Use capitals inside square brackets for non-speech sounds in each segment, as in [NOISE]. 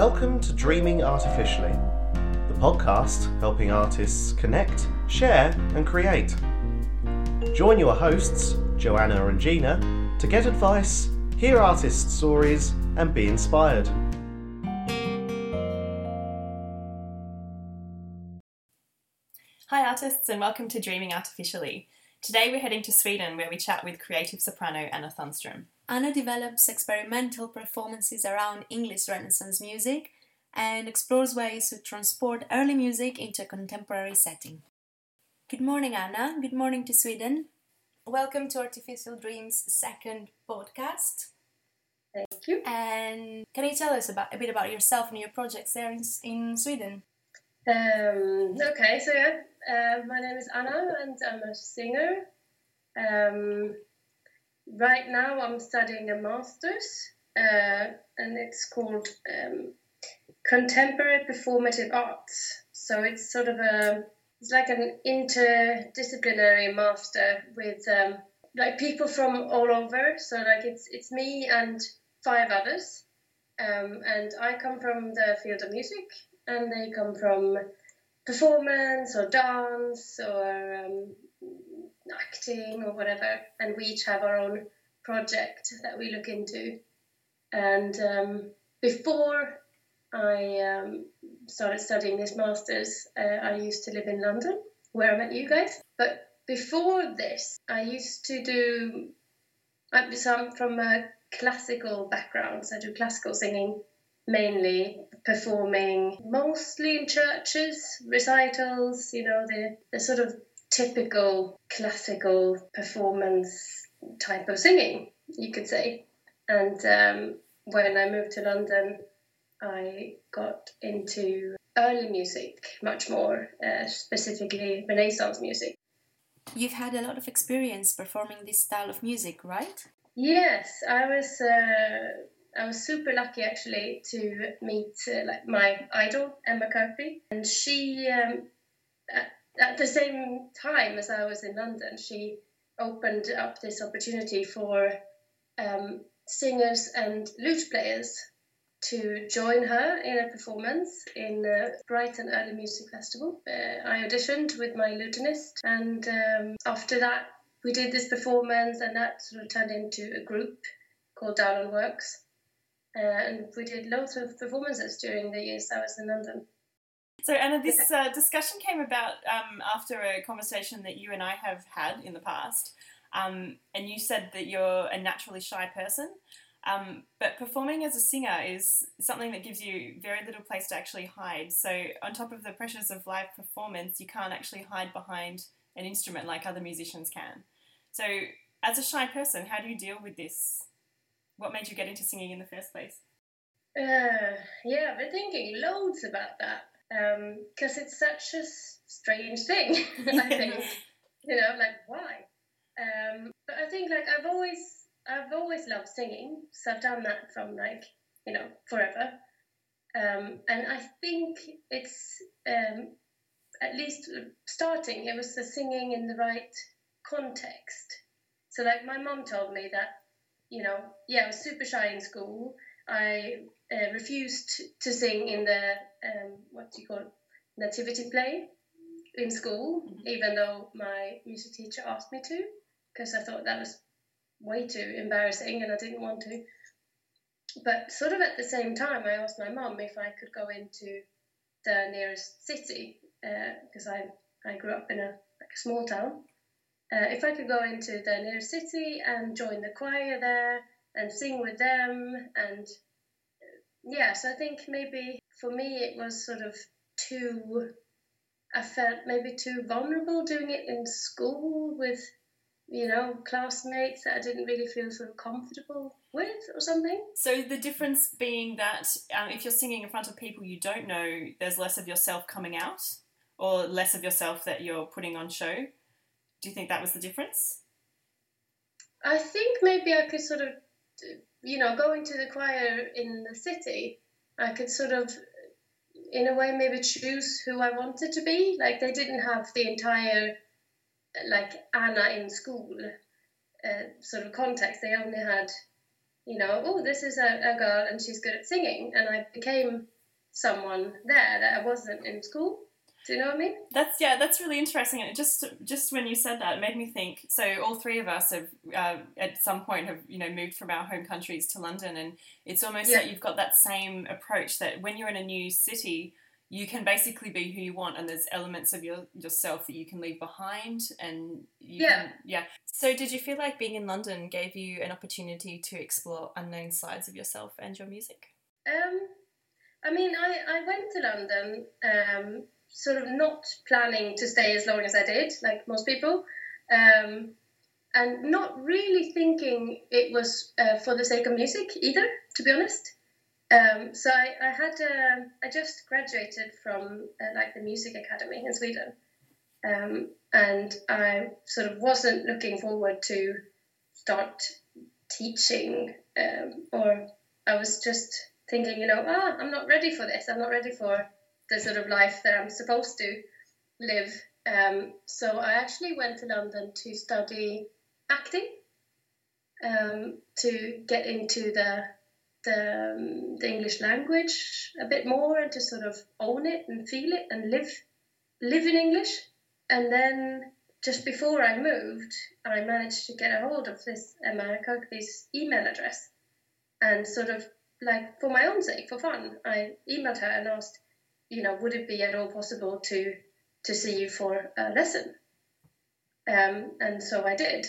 Welcome to Dreaming Artificially, the podcast helping artists connect, share, and create. Join your hosts, Joanna and Gina, to get advice, hear artist stories, and be inspired. Hi, artists, and welcome to Dreaming Artificially. Today we're heading to Sweden where we chat with creative soprano Anna Thunstrom. Anna develops experimental performances around English Renaissance music and explores ways to transport early music into a contemporary setting. Good morning, Anna. Good morning to Sweden. Welcome to Artificial Dreams' second podcast. Thank you. And can you tell us about a bit about yourself and your projects there in, in Sweden? Um, okay, so yeah, uh, my name is Anna and I'm a singer. Um, right now I'm studying a master's uh, and it's called um, Contemporary Performative Arts. So it's sort of a, it's like an interdisciplinary master with um, like people from all over. So like it's it's me and five others, um, and I come from the field of music, and they come from performance or dance or um, acting or whatever, and we each have our own project that we look into. And um, before I um, started studying this master's, uh, I used to live in London, where I met you guys. But before this, I used to do. I'm from a classical background, so I do classical singing mainly performing mostly in churches, recitals, you know, the, the sort of typical classical performance type of singing, you could say. And um, when I moved to London, I got into early music much more, uh, specifically Renaissance music. You've had a lot of experience performing this style of music, right? Yes, I was. Uh, I was super lucky actually to meet uh, like my idol Emma Kirkby, and she um, at, at, the same time as I was in London, she opened up this opportunity for um, singers and lute players to join her in a performance in uh, Brighton Early Music Festival. Uh, I auditioned with my lutenist, and um, after that, we did this performance, and that sort of turned into a group called Down on Works. Uh, and we did loads of performances during the years I was in London. So, Anna, this uh, discussion came about um, after a conversation that you and I have had in the past. Um, and you said that you're a naturally shy person. Um, but performing as a singer is something that gives you very little place to actually hide. So, on top of the pressures of live performance, you can't actually hide behind an instrument like other musicians can. So, as a shy person, how do you deal with this what made you get into singing in the first place? Uh, yeah, I've been thinking loads about that because um, it's such a strange thing. [LAUGHS] I think you know, like why? Um, but I think like I've always I've always loved singing, so I've done that from like you know forever. Um, and I think it's um, at least starting. It was the singing in the right context. So like my mom told me that you know, yeah, I was super shy in school. I uh, refused to sing in the um, what do you call it, nativity play in school, mm-hmm. even though my music teacher asked me to, because I thought that was way too embarrassing and I didn't want to. But sort of at the same time, I asked my mum if I could go into the nearest city because uh, I I grew up in a like a small town, uh, if I could go into the nearest city and join the choir there and sing with them and uh, yeah so i think maybe for me it was sort of too i felt maybe too vulnerable doing it in school with you know classmates that i didn't really feel sort of comfortable with or something. So the difference being that um, if you're singing in front of people you don't know there's less of yourself coming out or less of yourself that you're putting on show do you think that was the difference? I think maybe I could sort of, you know, going to the choir in the city, I could sort of, in a way, maybe choose who I wanted to be. Like they didn't have the entire, like Anna in school, uh, sort of context. They only had, you know, oh, this is a, a girl and she's good at singing. And I became someone there that I wasn't in school. Do you know what I mean? That's yeah, that's really interesting. And just just when you said that, it made me think. So all three of us have uh, at some point have you know moved from our home countries to London, and it's almost Yeah. like you've got that same approach that when you're in a new city, you can basically be who you want, and there's elements of your yourself that you can leave behind, and you Yeah. can, yeah. So did you feel like being in London gave you an opportunity to explore unknown sides of yourself and your music? Um, I mean, I, I went to London um, sort of not planning to stay as long as I did, like most people, um, and not really thinking it was uh, for the sake of music either, to be honest. Um, so I, I had uh, I just graduated from uh, like the music academy in Sweden, um, and I sort of wasn't looking forward to start teaching, um, or I was just thinking, you know, ah, I'm not ready for this. I'm not ready for the sort of life that I'm supposed to live. Um, so I actually went to London to study acting, um, to get into the the, um, the English language a bit more and to sort of own it and feel it and live live in English. And then just before I moved, I managed to get a hold of this Emma Kirkby's email address and sort of like for my own sake, for fun, I emailed her and asked, you know, would it be at all possible to to see you for a lesson? Um, and so I did.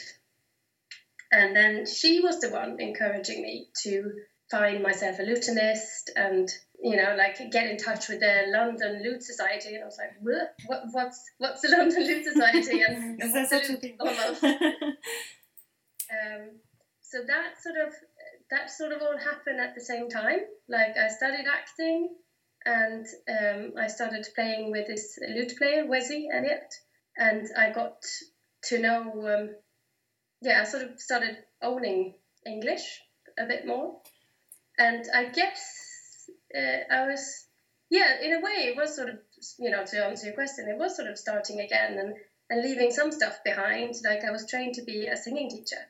And then she was the one encouraging me to find myself a lutenist and you know like get in touch with the London Lute Society. And I was like, what? what what's what's the London Lute Society? [LAUGHS] And, and what's such a thing? [LAUGHS] Um, so that sort of that sort of all happened at the same time. Like I studied acting, and um, I started playing with this lute player, Wesley Elliott, and I got to know. Um, yeah, I sort of started owning English a bit more, and I guess uh, I was. Yeah, in a way, it was sort of, you know, to answer your question, it was sort of starting again and, and leaving some stuff behind. Like I was trained to be a singing teacher,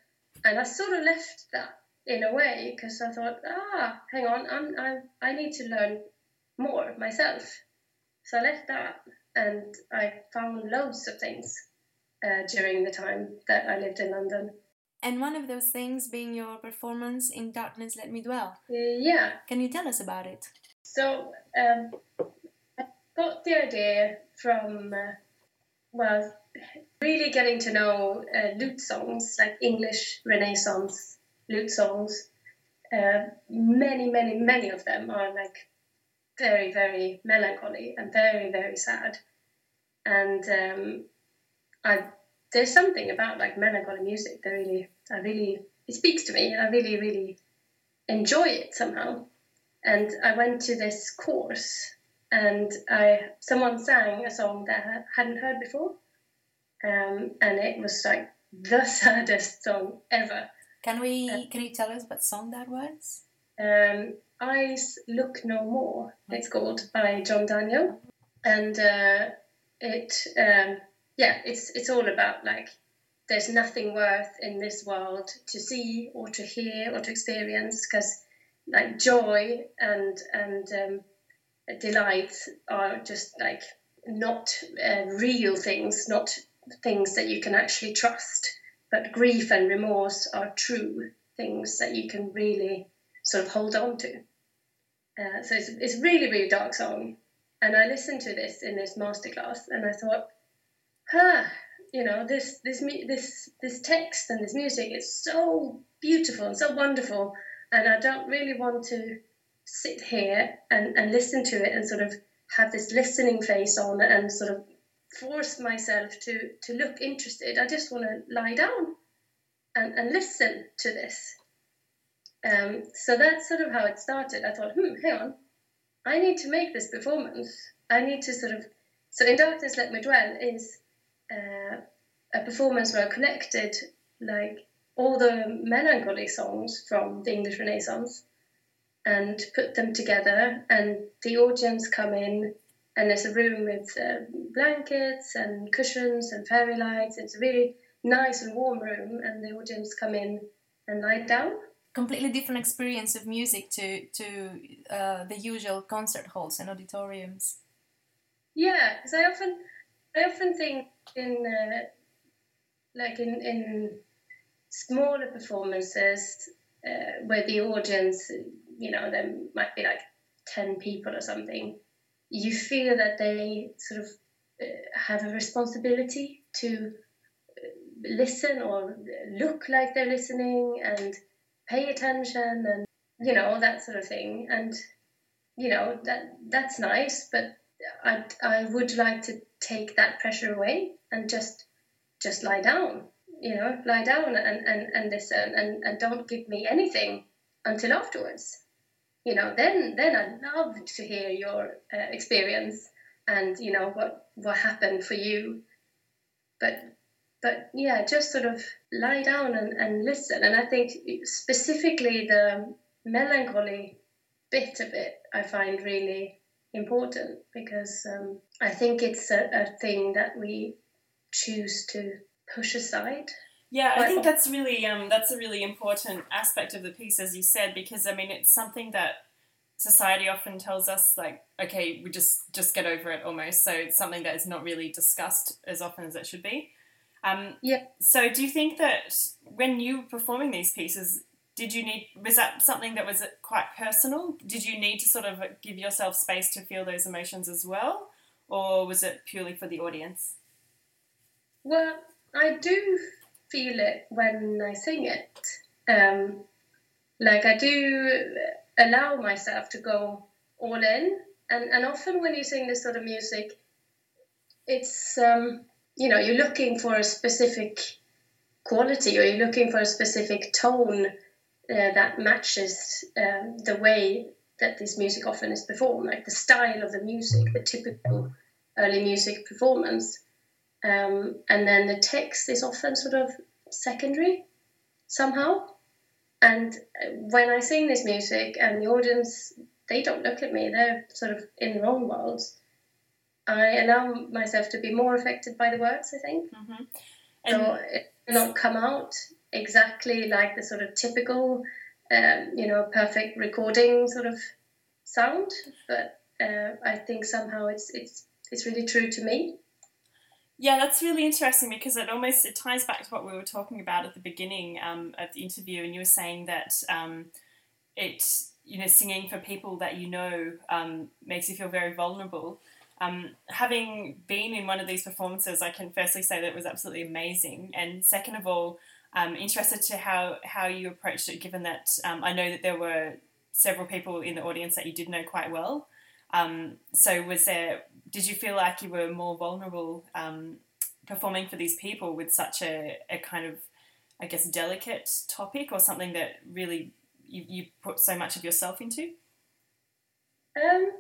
and I sort of left that in a way because I thought, ah, hang on, I'm, I'm I need to learn more myself. So I left that, and I found loads of things uh, during the time that I lived in London. And one of those things being your performance in Darkness Let Me Dwell. Uh, yeah, Can you tell us about it? So um, I got the idea from, uh, well, really getting to know uh, lute songs, like English Renaissance lute songs. Uh, many, many, many of them are like very, very melancholy and very, very sad. And um, I, there's something about like melancholy music that really, I really, it speaks to me. I really, really enjoy it somehow and I went to this course, and I someone sang a song that I hadn't heard before, um, and it was like the [LAUGHS] saddest song ever. Can we? Can you tell us what song that was? Um, Eyes Look No More. It's called by John Daniel, and uh, it um, yeah, it's it's all about like there's nothing worth in this world to see or to hear or to experience because like joy and and um, delight are just like not uh, real things, not things that you can actually trust. But grief and remorse are true things that you can really sort of hold on to. Uh, so it's it's really really dark song, and I listened to this in this masterclass, and I thought, huh, you know, this this this this text and this music is so beautiful and so wonderful and I don't really want to sit here and, and listen to it and sort of have this listening face on and sort of force myself to, to look interested. I just want to lie down and, and listen to this. Um, so that's sort of how it started. I thought, hmm, hang on, I need to make this performance. I need to sort of. So, In Darkness Let Me Dwell is uh, a performance where I collected like all the melancholy songs from the English Renaissance and put them together, and the audience come in, and there's a room with uh, blankets and cushions and fairy lights. It's a really nice and warm room, and the audience come in and lie down, completely different experience of music to to uh, the usual concert halls and auditoriums. Yeah, because I often I often think in uh, like in in smaller performances uh, where the audience, you know, there might be like ten people or something. You feel that they sort of uh, have a responsibility to uh, listen or look like they're listening and pay attention and you know that sort of thing. And you know that that's nice but I, I would like to take that pressure away and just just lie down you know lie down and, and, and listen and, and don't give me anything until afterwards. You know then then i'd love to hear your uh, experience and you know what what happened for you. But but yeah just sort of lie down and, and listen and i think specifically the melancholy bit of it i find really important because um, i think it's a, a thing that we choose to push aside yeah, I think that's really um, that's a really important aspect of the piece, as you said, because I mean it's something that society often tells us like, okay, we just just get over it almost. So it's something that is not really discussed as often as it should be. Um, yeah. So do you think that when you were performing these pieces, did you need was that something that was quite personal? Did you need to sort of give yourself space to feel those emotions as well, or was it purely for the audience? Well, I do feel it when I sing it. Um, like I do allow myself to go all in, and and often when you sing this sort of music, it's um, you know you're looking for a specific quality or you're looking for a specific tone uh, that matches um, the way that this music often is performed, like the style of the music, the typical early music performance. Um, and then the text is often sort of secondary somehow. And when I sing this music and the audience, they don't look at me, they're sort of in their own worlds. I allow myself to be more affected by the words, I think. Mm-hmm. so it not come out exactly like the sort of typical, um, you know, perfect recording sort of sound, but uh, I think somehow it's it's it's really true to me. Yeah, that's really interesting because it almost it ties back to what we were talking about at the beginning um, of the interview, and you were saying that um, it you know singing for people that you know um, makes you feel very vulnerable. Um, having been in one of these performances, I can firstly say that it was absolutely amazing, and second of all, I'm interested to how how you approached it, given that um, I know that there were several people in the audience that you did know quite well. Um, so was there? Did you feel like you were more vulnerable um, performing for these people with such a, a kind of, I guess, delicate topic or something that really you, you put so much of yourself into? Um,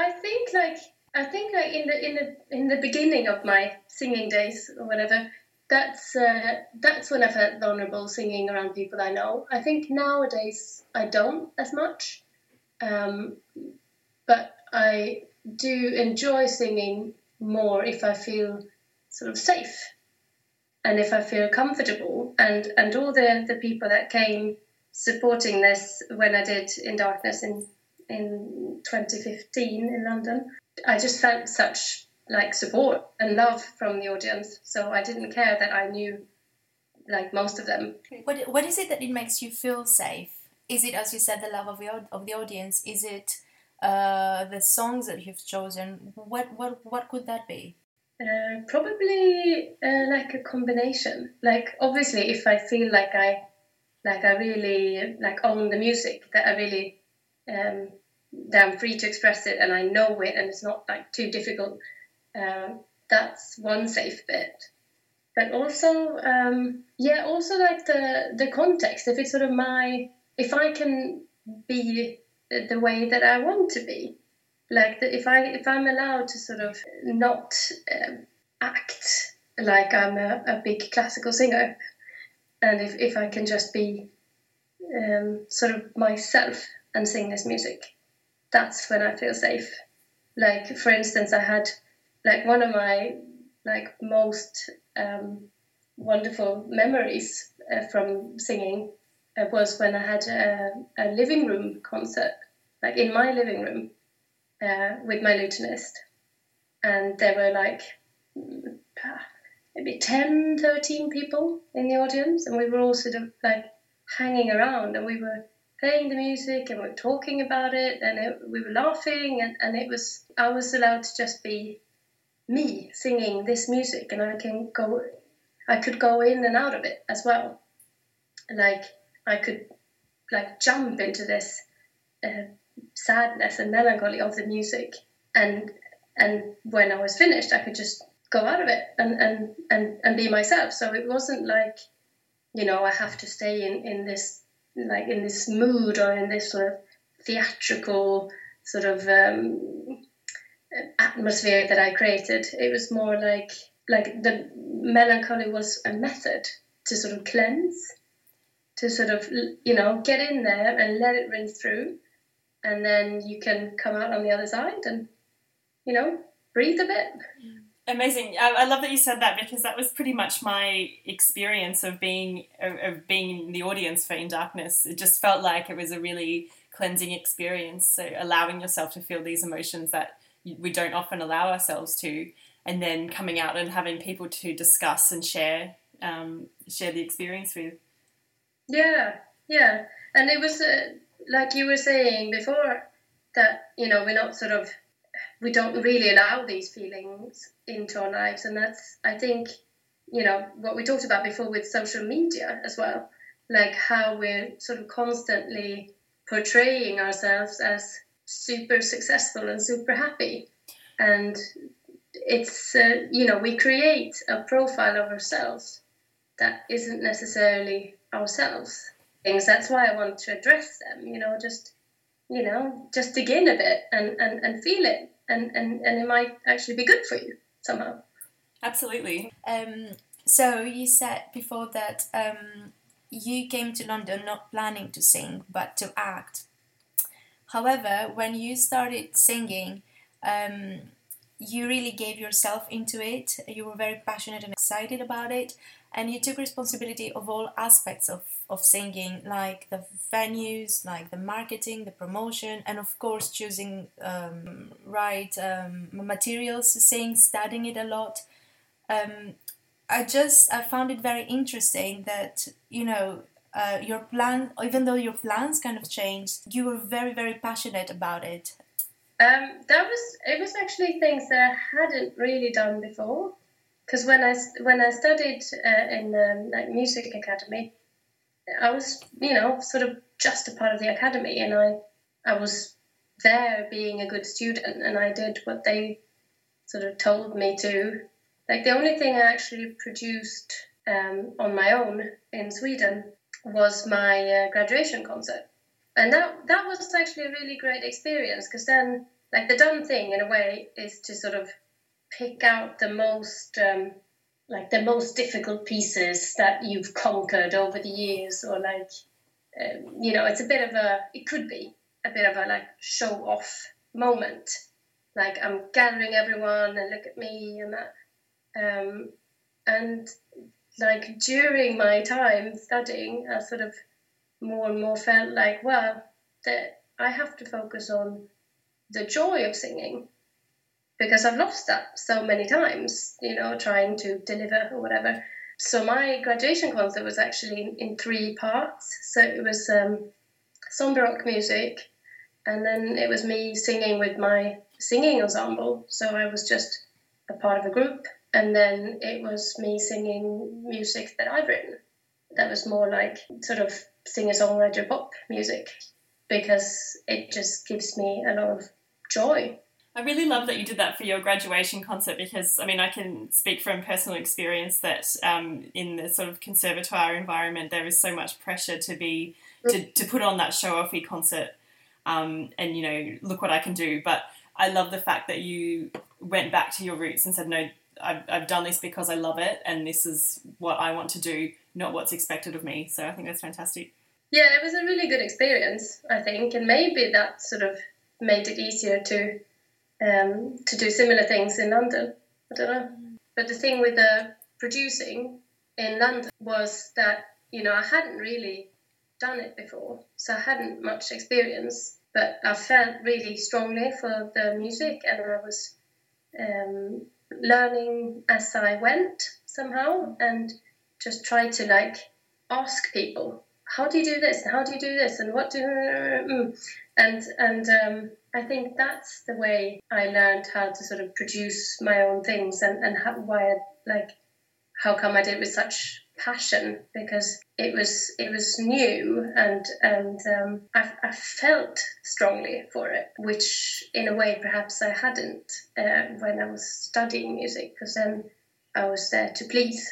I think like I think like in the in the in the beginning of my singing days or whatever, that's uh, that's when I felt vulnerable singing around people I know. I think nowadays I don't as much. Um, but I do enjoy singing more if I feel sort of safe and if I feel comfortable. And and all the the people that came supporting this when I did in darkness in in 2015 in London, I just felt such like support and love from the audience. So I didn't care that I knew like most of them. What what is it that it makes you feel safe? Is it, as you said, the love of the of the audience? Is it uh, the songs that you've chosen, what what what could that be? Uh, probably uh, like a combination. Like obviously, if I feel like I like I really like own the music, that I really um, that I'm free to express it and I know it and it's not like too difficult. Um, that's one safe bit. But also, um, yeah, also like the the context. If it's sort of my, if I can be the way that I want to be. Like the, if I if I'm allowed to sort of not um, act like I'm a, a big classical singer, and if, if I can just be um, sort of myself and sing this music, that's when I feel safe. Like for instance, I had like one of my like most um, wonderful memories uh, from singing uh, was when I had a, a living room concert, like in my living room, uh, with my lutenist, and there were like mm, maybe 10, 13 people in the audience, and we were all sort of like hanging around, and we were playing the music and we were talking about it, and it, we were laughing, and, and it was I was allowed to just be me singing this music, and I can go, I could go in and out of it as well, like I could like jump into this uh, sadness and melancholy of the music, and and when I was finished, I could just go out of it and and and, and be myself. So it wasn't like, you know, I have to stay in in this like in this mood or in this sort of theatrical sort of um, atmosphere that I created. It was more like like the melancholy was a method to sort of cleanse, to sort of you know get in there and let it rinse through, and then you can come out on the other side and you know breathe a bit. Amazing. I, love that you said that because that was pretty much my experience of being of being in the audience for In Darkness. It just felt like it was a really cleansing experience. So allowing yourself to feel these emotions that we don't often allow ourselves to, and then coming out and having people to discuss and share um, share the experience with. Yeah, yeah, and it was uh, like you were saying before that you know we're not sort of we don't really allow these feelings into our lives. And that's i think you know what we talked about before with social media as well like how we're sort of constantly portraying ourselves as super successful and super happy. And it's uh, you know we create a profile of ourselves that isn't necessarily ourselves. Things that's why i want to address them you know just you know just dig in a bit and and, and feel it and, and, and it might actually be good for you somehow. Absolutely. Um, so you said before that um, you came to London not planning to sing but to act. However, when you started singing, um, you really gave yourself into it. You were very passionate and excited about it, and you took responsibility of all aspects of, of singing like the venues like the marketing the promotion and of course choosing um, right um, materials to sing studying it a lot. Um, i just i found it very interesting that you know uh, your plan even though your plans kind of changed you were very very passionate about it um, that was it was actually things that i hadn't really done before because when I when I studied uh, in um, like music academy, I was you know sort of just a part of the academy, and I I was there being a good student, and I did what they sort of told me to. Like the only thing I actually produced um, on my own in Sweden was my uh, graduation concert, and that that was actually a really great experience because then like the done thing in a way is to sort of pick out the most um, like the most difficult pieces that you've conquered over the years or like um, you know it's a bit of a it could be a bit of a like show off moment. Like i'm gathering everyone and look at me and that um, and like during my time studying i sort of more and more felt like well that i have to focus on the joy of singing because I've lost that so many times, you know, trying to deliver or whatever. So my graduation concert was actually in, in three parts. So it was um, some baroque music, and then it was me singing with my singing ensemble. So I was just a part of a group, and then it was me singing music that I've written. That was more like sort of singer-songwriter pop music because it just gives me a lot of joy. I really love that you did that for your graduation concert because I mean I can speak from personal experience that um, in the sort of conservatoire environment there is so much pressure to be to, to put on that show offy concert um, and you know look what I can do. But I love the fact that you went back to your roots and said no I've, I've done this because I love it and this is what I want to do not what's expected of me so I think that's fantastic yeah it was a really good experience I think and maybe that sort of made it easier to um, to do similar things in London. I don't know. But the thing with the producing in London was that, you know, I hadn't really done it before, so I hadn't much experience. But I felt really strongly for the music, and I was um, learning as I went somehow, and just try to like ask people, how do you do this? How do you do this? And what do [LAUGHS] mm. and and um, I think that's the way I learned how to sort of produce my own things and and how, why I, like how come I did it with such passion because it was it was new and and um, I, I, felt strongly for it, which in a way perhaps I hadn't uh, when I was studying music because then I was there to please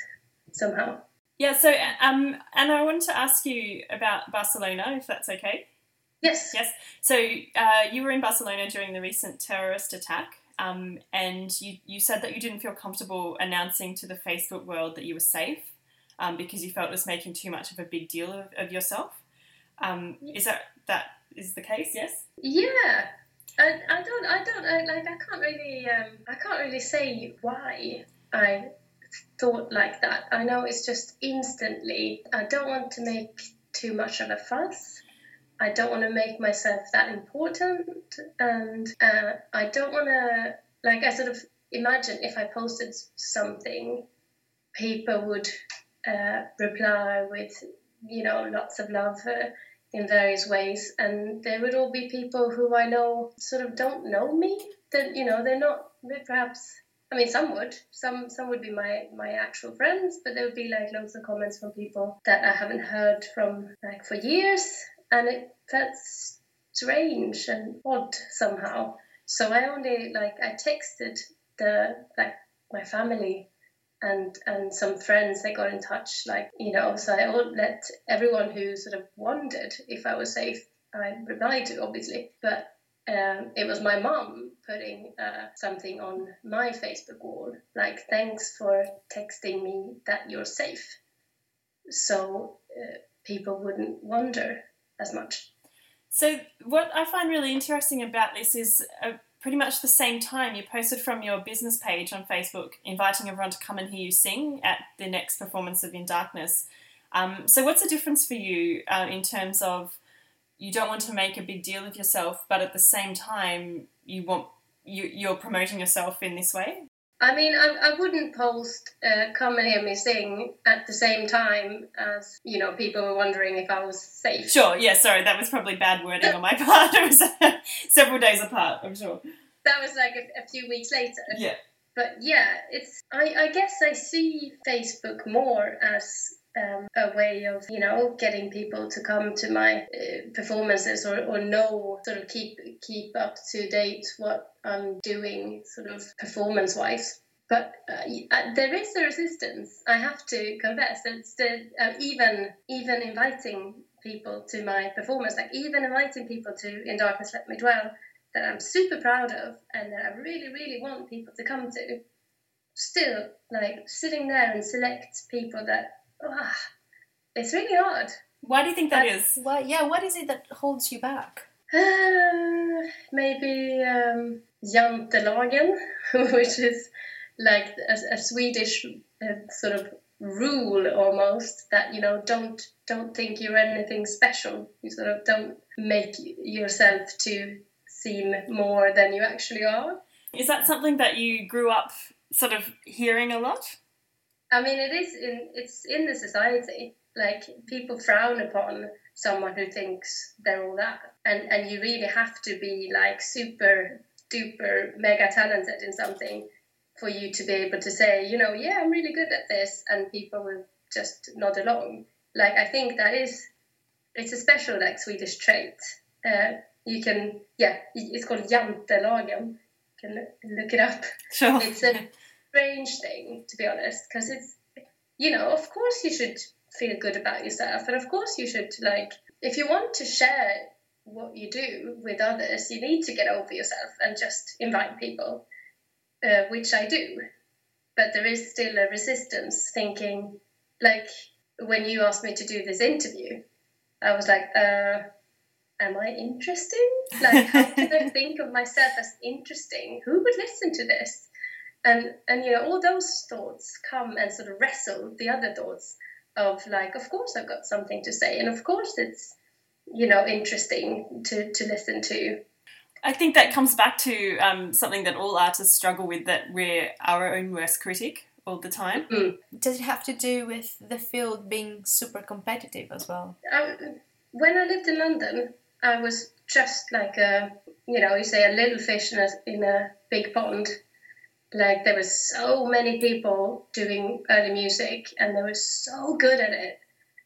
somehow. Yeah. So um, Anna, I wanted to ask you about Barcelona, if that's okay. Yes. Yes. So uh, you were in Barcelona during the recent terrorist attack. Um, and you, you said that you didn't feel comfortable announcing to the Facebook world that you were safe um, because you felt it was making too much of a big deal of, of yourself. Um, is that that is the case? Yes. Yeah. I, I don't I don't I, like I can't really um, I can't really say why I thought like that. I know it's just instantly. I don't want to make too much of a fuss. I don't want to make myself that important, and uh, I don't want to like. I sort of imagine if I posted something, people would uh, reply with you know lots of love uh, in various ways, and there would all be people who I know sort of don't know me. That you know they're not perhaps I mean, some would. Some some would be my my actual friends, but there would be like loads of comments from people that I haven't heard from like for years, and it felt strange and odd somehow. So I only like I texted the like my family and and some friends they got in touch like you know so I won't let everyone who sort of wondered if I was safe I replied to obviously but um, it was my mom putting uh, something on my Facebook wall, like, thanks for texting me that you're safe. So uh, people wouldn't wonder as much. So, what I find really interesting about this is uh, pretty much the same time you posted from your business page on Facebook inviting everyone to come and hear you sing at the next performance of In Darkness. Um, so, what's the difference for you uh, in terms of you don't want to make a big deal of yourself, but at the same time, you want you, you're promoting yourself in this way? I mean, I, I wouldn't post uh, "Come and Hear Me Sing" at the same time as you know people were wondering if I was safe. Sure. Yeah. Sorry, that was probably bad wording on my part. [LAUGHS] It was several days apart. I'm sure. That was like a, a few weeks later. Yeah. But yeah, it's. I, I guess I see Facebook more as um, a way of you know getting people to come to my uh, performances or, or know sort of keep keep up to date what I'm doing sort of performance wise but uh, uh, there is a resistance I have to confess. It's the, uh, even even inviting people to my performance like even inviting people to in darkness let me dwell that I'm super proud of and that I really really want people to come to. Still like sitting there and select people that oh, it's really hard. Why do you think that is? Why, yeah, what is it that holds you back? Uh, [SIGHS] maybe um, jantelagen, [LAUGHS] which is like a, a Swedish uh, sort of rule almost that you know don't don't think you're anything special. You sort of don't make yourself to seem more than you actually are. Is that something that you grew up sort of hearing a lot? I mean, it is in it's in the society. Like people frown upon someone who thinks they're all that, and and you really have to be like super duper mega talented in something for you to be able to say, you know, yeah, I'm really good at this, and people will just nod along. Like I think that is it's a special like Swedish trait. Uh, you can yeah, it's called jantelagen. You can look it up. Sure. It's a strange thing, to be honest, because it's, you know, of course you should feel good about yourself, and of course you should, like, if you want to share what you do with others, you need to get over yourself and just invite people, uh, which I do. But there is still a resistance thinking, like, when you asked me to do this interview, I was like, uh, am I interesting? Like, how can I [LAUGHS] think of myself as interesting? Who would listen to this? And and you know all those thoughts come and sort of wrestle the other thoughts of like, of course I've got something to say, and of course it's you know interesting to to listen to. I think that comes back to um, something that all artists struggle with that we're our own worst critic all the time. Mm. Does it have to do with the field being super competitive as well? Um, when I lived in London, I was just like a, you know, you say a little fish in a, in a big pond. Like there was so many people doing early music, and they were so good at it,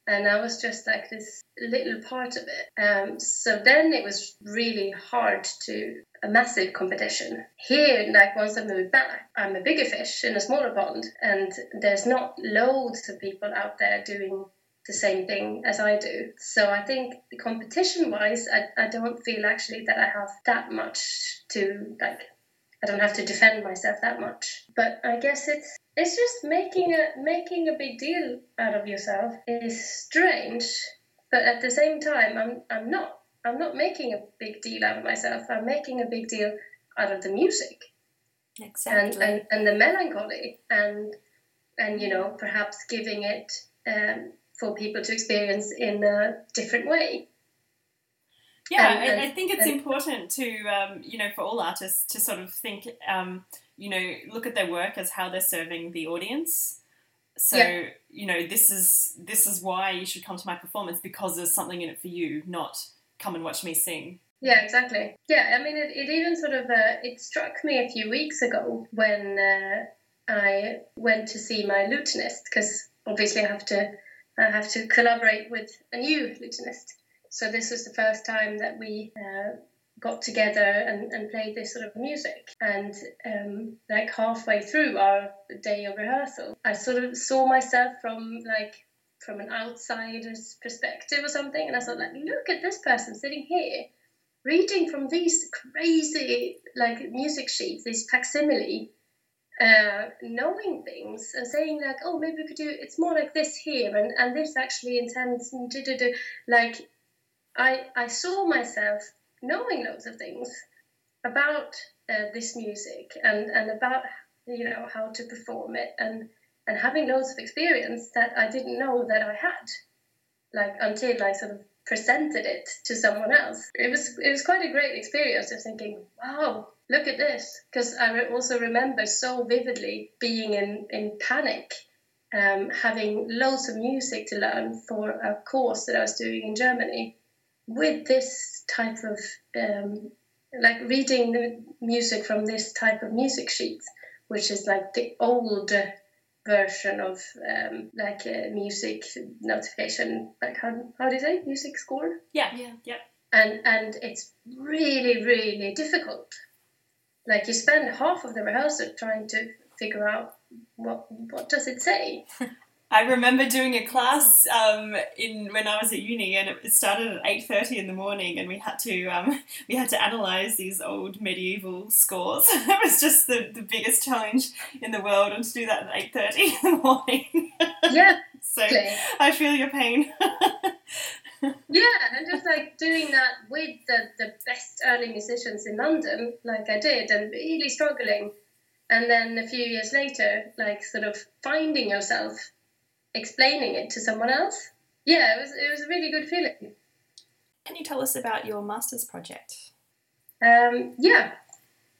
and I was just like this little part of it. Um, so then it was really hard to a massive competition. Here, like once I moved back, I'm a bigger fish in a smaller pond, and there's not loads of people out there doing the same thing as I do. So I think competition wise, I, I don't feel actually that I have that much to like. I don't have to defend myself that much. But I guess it's it's just making a making a big deal out of yourself is strange, but at the same time, I'm I'm not. I'm not making a big deal out of myself. I'm making a big deal out of the music Exactly. and, and, and the melancholy and and you know perhaps giving it um, for people to experience in a different way. Yeah, And- I, I think it's and- important to, um, you know, for all artists to sort of think, um, you know, look at their work as how they're serving the audience. So, Yeah. you know, this is this is why you should come to my performance because there's something in it for you, not come and watch me sing. Yeah, exactly. Yeah, I mean, it, it even sort of uh, it struck me a few weeks ago when uh, I went to see my lutenist because obviously I have to I have to collaborate with a new lutenist. So this was the first time that we uh, got together and, and played this sort of music. And um, like halfway through our day of rehearsal, I sort of saw myself from like from an outsider's perspective or something, and I thought like, look at this person sitting here reading from these crazy like music sheets, these facsimile, uh, knowing things and saying like, oh, maybe we could do it's more like this here, and and this actually intends. Like, I I saw myself knowing loads of things about uh, this music and and about you know how to perform it and and having loads of experience that I didn't know that I had like until I sort of presented it to someone else. It was it was quite a great experience. of thinking, wow, look at this, because I also remember so vividly being in in panic, um, having loads of music to learn for a course that I was doing in Germany, with this type of um, like reading the music from this type of music sheets, which is like the old version of um, like a music notification, like how, how do you say music score? Yeah, Yeah. yeah. And and it's really really difficult. Like you spend half of the rehearsal trying to figure out what what does it say. [LAUGHS] I remember doing a class um, in when I was at uni, and it started at eight thirty in the morning, and we had to um, [LAUGHS] we had to analyze these old medieval scores. [LAUGHS] it was just the, the biggest challenge in the world, and to do that at eight thirty in the morning. [LAUGHS] Yeah, so. I feel your pain. yeah, and just like doing that with the, the best early musicians in London, like I did, and really struggling. And then a few years later, like sort of finding yourself, explaining it to someone else. Yeah, it was it was a really good feeling. Can you tell us about your master's project? Um, yeah,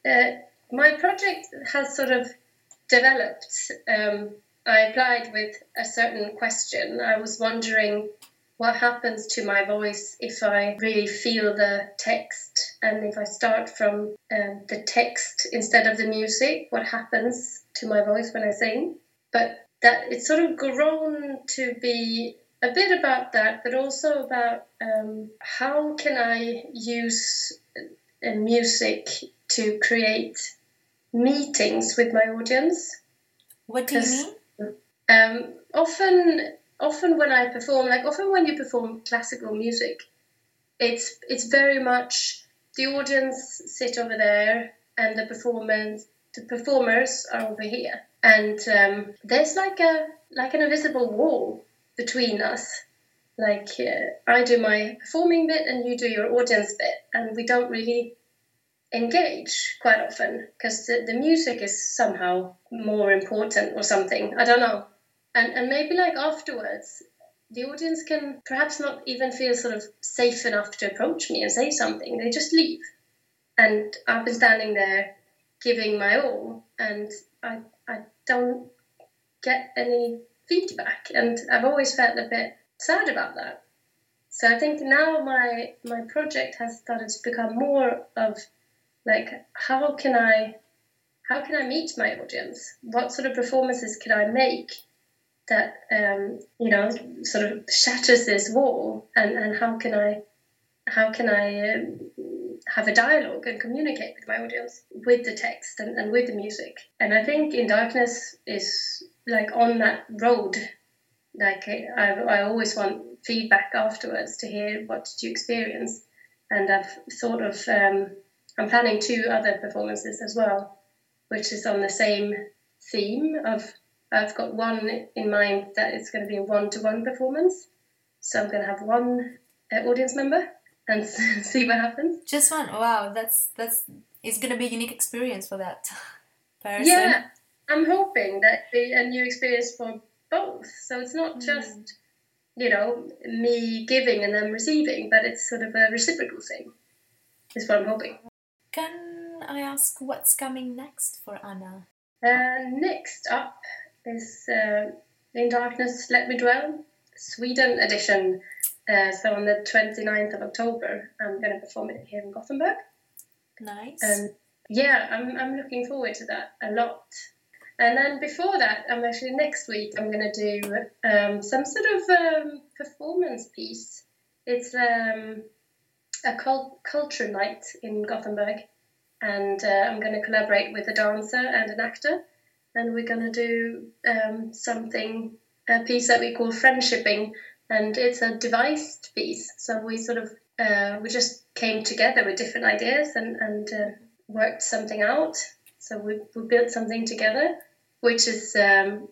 uh, my project has sort of developed. Um, I applied with a certain question. I was wondering what happens to my voice if I really feel the text and if I start from um, the text instead of the music, what happens to my voice when I sing? But that it's sort of grown to be a bit about that, but also about um, how can I use uh, music to create meetings with my audience. What do you mean? Um, often, often when I perform, like often when you perform classical music, it's it's very much the audience sit over there and the performance the performers are over here, and um, there's like a like an invisible wall between us. Like uh, I do my performing bit and you do your audience bit, and we don't really engage quite often because the, the music is somehow more important or something. I don't know. and and maybe like afterwards the audience can perhaps not even feel sort of safe enough to approach me and say something they just leave and i've been standing there giving my all and i i don't get any feedback. And i've always felt a bit sad about that. So i think now my my project has started to become more of like how can i how can i meet my audience? What sort of performances can i make that um, you know sort of shatters this wall? And, and how can I how can I um, have a dialogue and communicate with my audience with the text and, and with the music. And I think in darkness is like on that road. Like I, I always want feedback afterwards to hear what did you experience. And I've thought of um, I'm planning two other performances as well which is on the same theme of I've got one in mind that it's going to be a one-to-one performance. So I'm going to have one uh, audience member and [LAUGHS] see what happens. Just one. Wow, that's that's it's to be a unique experience for that [LAUGHS] person. Yeah, I'm hoping that be a new experience for both. So it's not Mm. just you know me giving and them receiving, but it's sort of a reciprocal thing. Is what I'm hoping. Can I ask what's coming next for Anna? Uh, next up is uh, In Darkness Let Me Dwell, Sweden edition. Uh, so on the 29th of October, I'm going to perform it here in Gothenburg. Nice. And yeah, I'm, I'm looking forward to that a lot. And then before that, I'm actually next week, I'm going to do um, some sort of um, performance piece. It's um, a cult- culture night in Gothenburg. And uh, I'm going to collaborate with a dancer and an actor. And we're going to do um, something, a piece that we call friendshipping. And it's a devised piece. So we sort of, uh, we just came together with different ideas and, and uh, worked something out. So we, we built something together, which is um,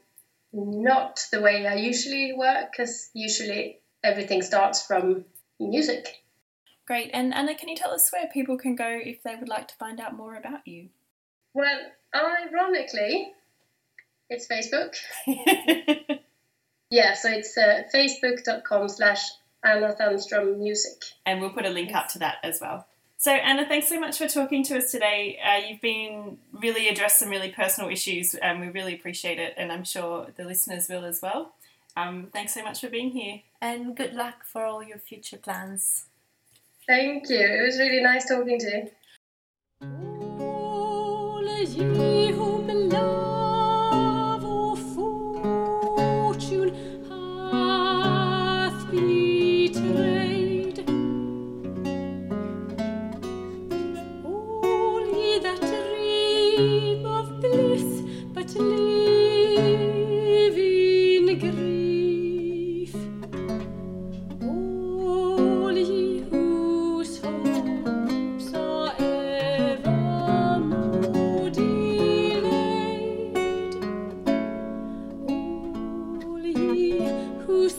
not the way I usually work because usually everything starts from music. Great. And Anna, can you tell us where people can go if they would like to find out more about you? Well, ironically, it's Facebook. [LAUGHS] Yeah, so it's uh, facebook.com slash Anna Thunstrom Music. and we'll put a link up to that as well. So, Anna, thanks so much for talking to us today. Uh, you've been really addressed some really personal issues, and we really appreciate it, and I'm sure the listeners will as well. Um, thanks so much for being here. and good luck for all your future plans. Thank you. It was really nice talking to you. os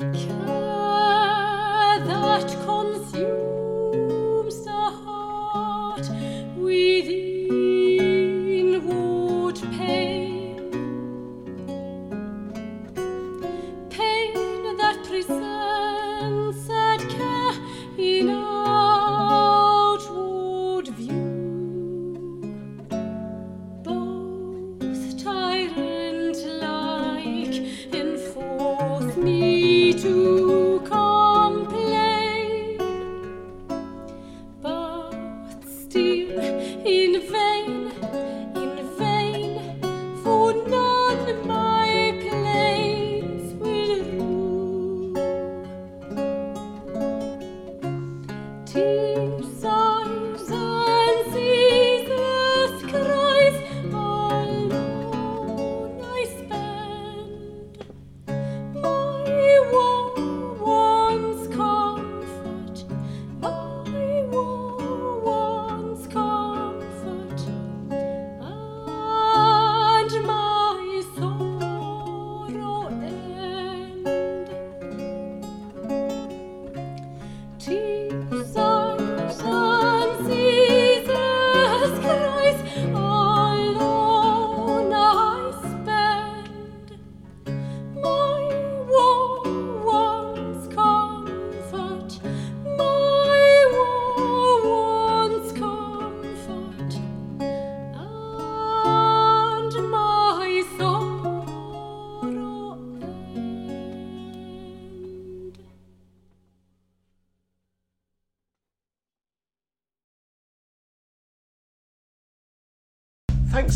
Care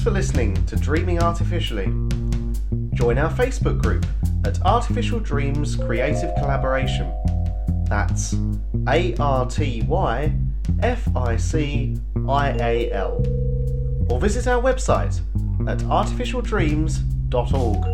for listening to Dreaming Artificially. Join our Facebook group at Artyficial Dreams Creative Collaboration. That's A R T Y F I C I A L. Or visit our website at artyficialdreams.org.